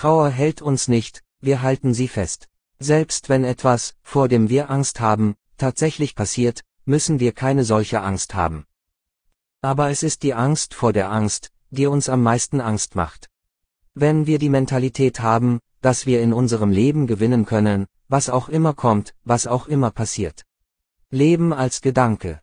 Trauer hält uns nicht, wir halten sie fest. Selbst wenn etwas, vor dem wir Angst haben, tatsächlich passiert, müssen wir keine solche Angst haben. Aber es ist die Angst vor der Angst, die uns am meisten Angst macht. Wenn wir die Mentalität haben, dass wir in unserem Leben gewinnen können, was auch immer kommt, was auch immer passiert. Leben als Gedanke.